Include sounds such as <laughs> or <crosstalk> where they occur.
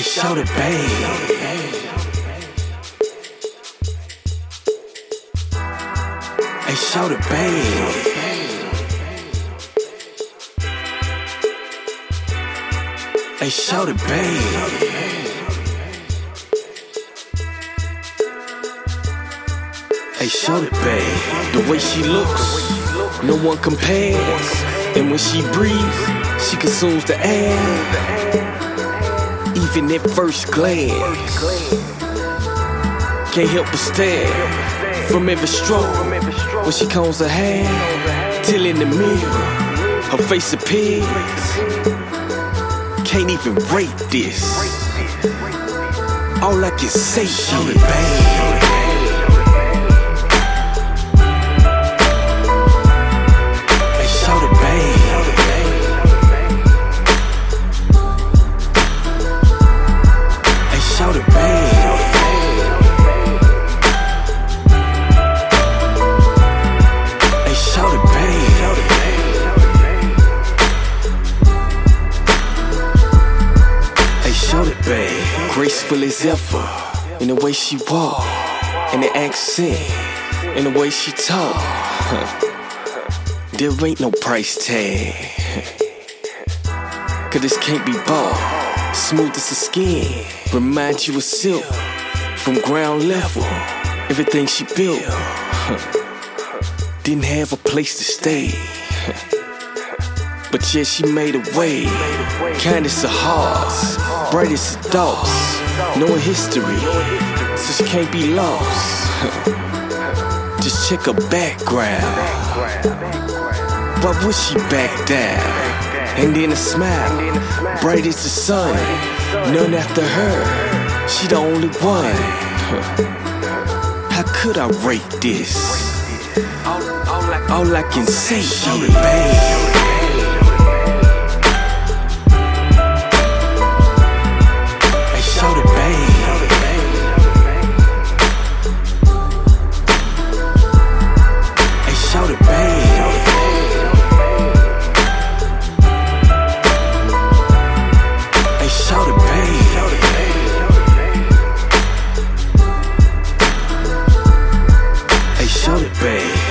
shout it, babe. Hey, shout it, babe. Hey, shout it, babe. Hey, shout it, babe. The way she looks, no one compares. And when she breathes, she consumes the air. Even at first glance, can't help but stare. From every stroke, when she combs her hair, till in the mirror, her face appears. Can't even rate this. All I can say, shout it. Graceful as ever in the way she walk, in the accent, in the way she talk. <laughs> There ain't no price tag. <laughs> Cause this can't be bought. Smooth as the skin, remind you of silk. From ground level, everything she built. <laughs> Didn't have a place to stay. But yeah, she made a way. Kindest of hearts, brightest of thoughts. Knowing history, so she can't be lost. <laughs> Just check her background. Why would she back down? And then a smile, bright as the sun. None after her, she the only one. <laughs> How could I rate this? All I can say, babe. Bay.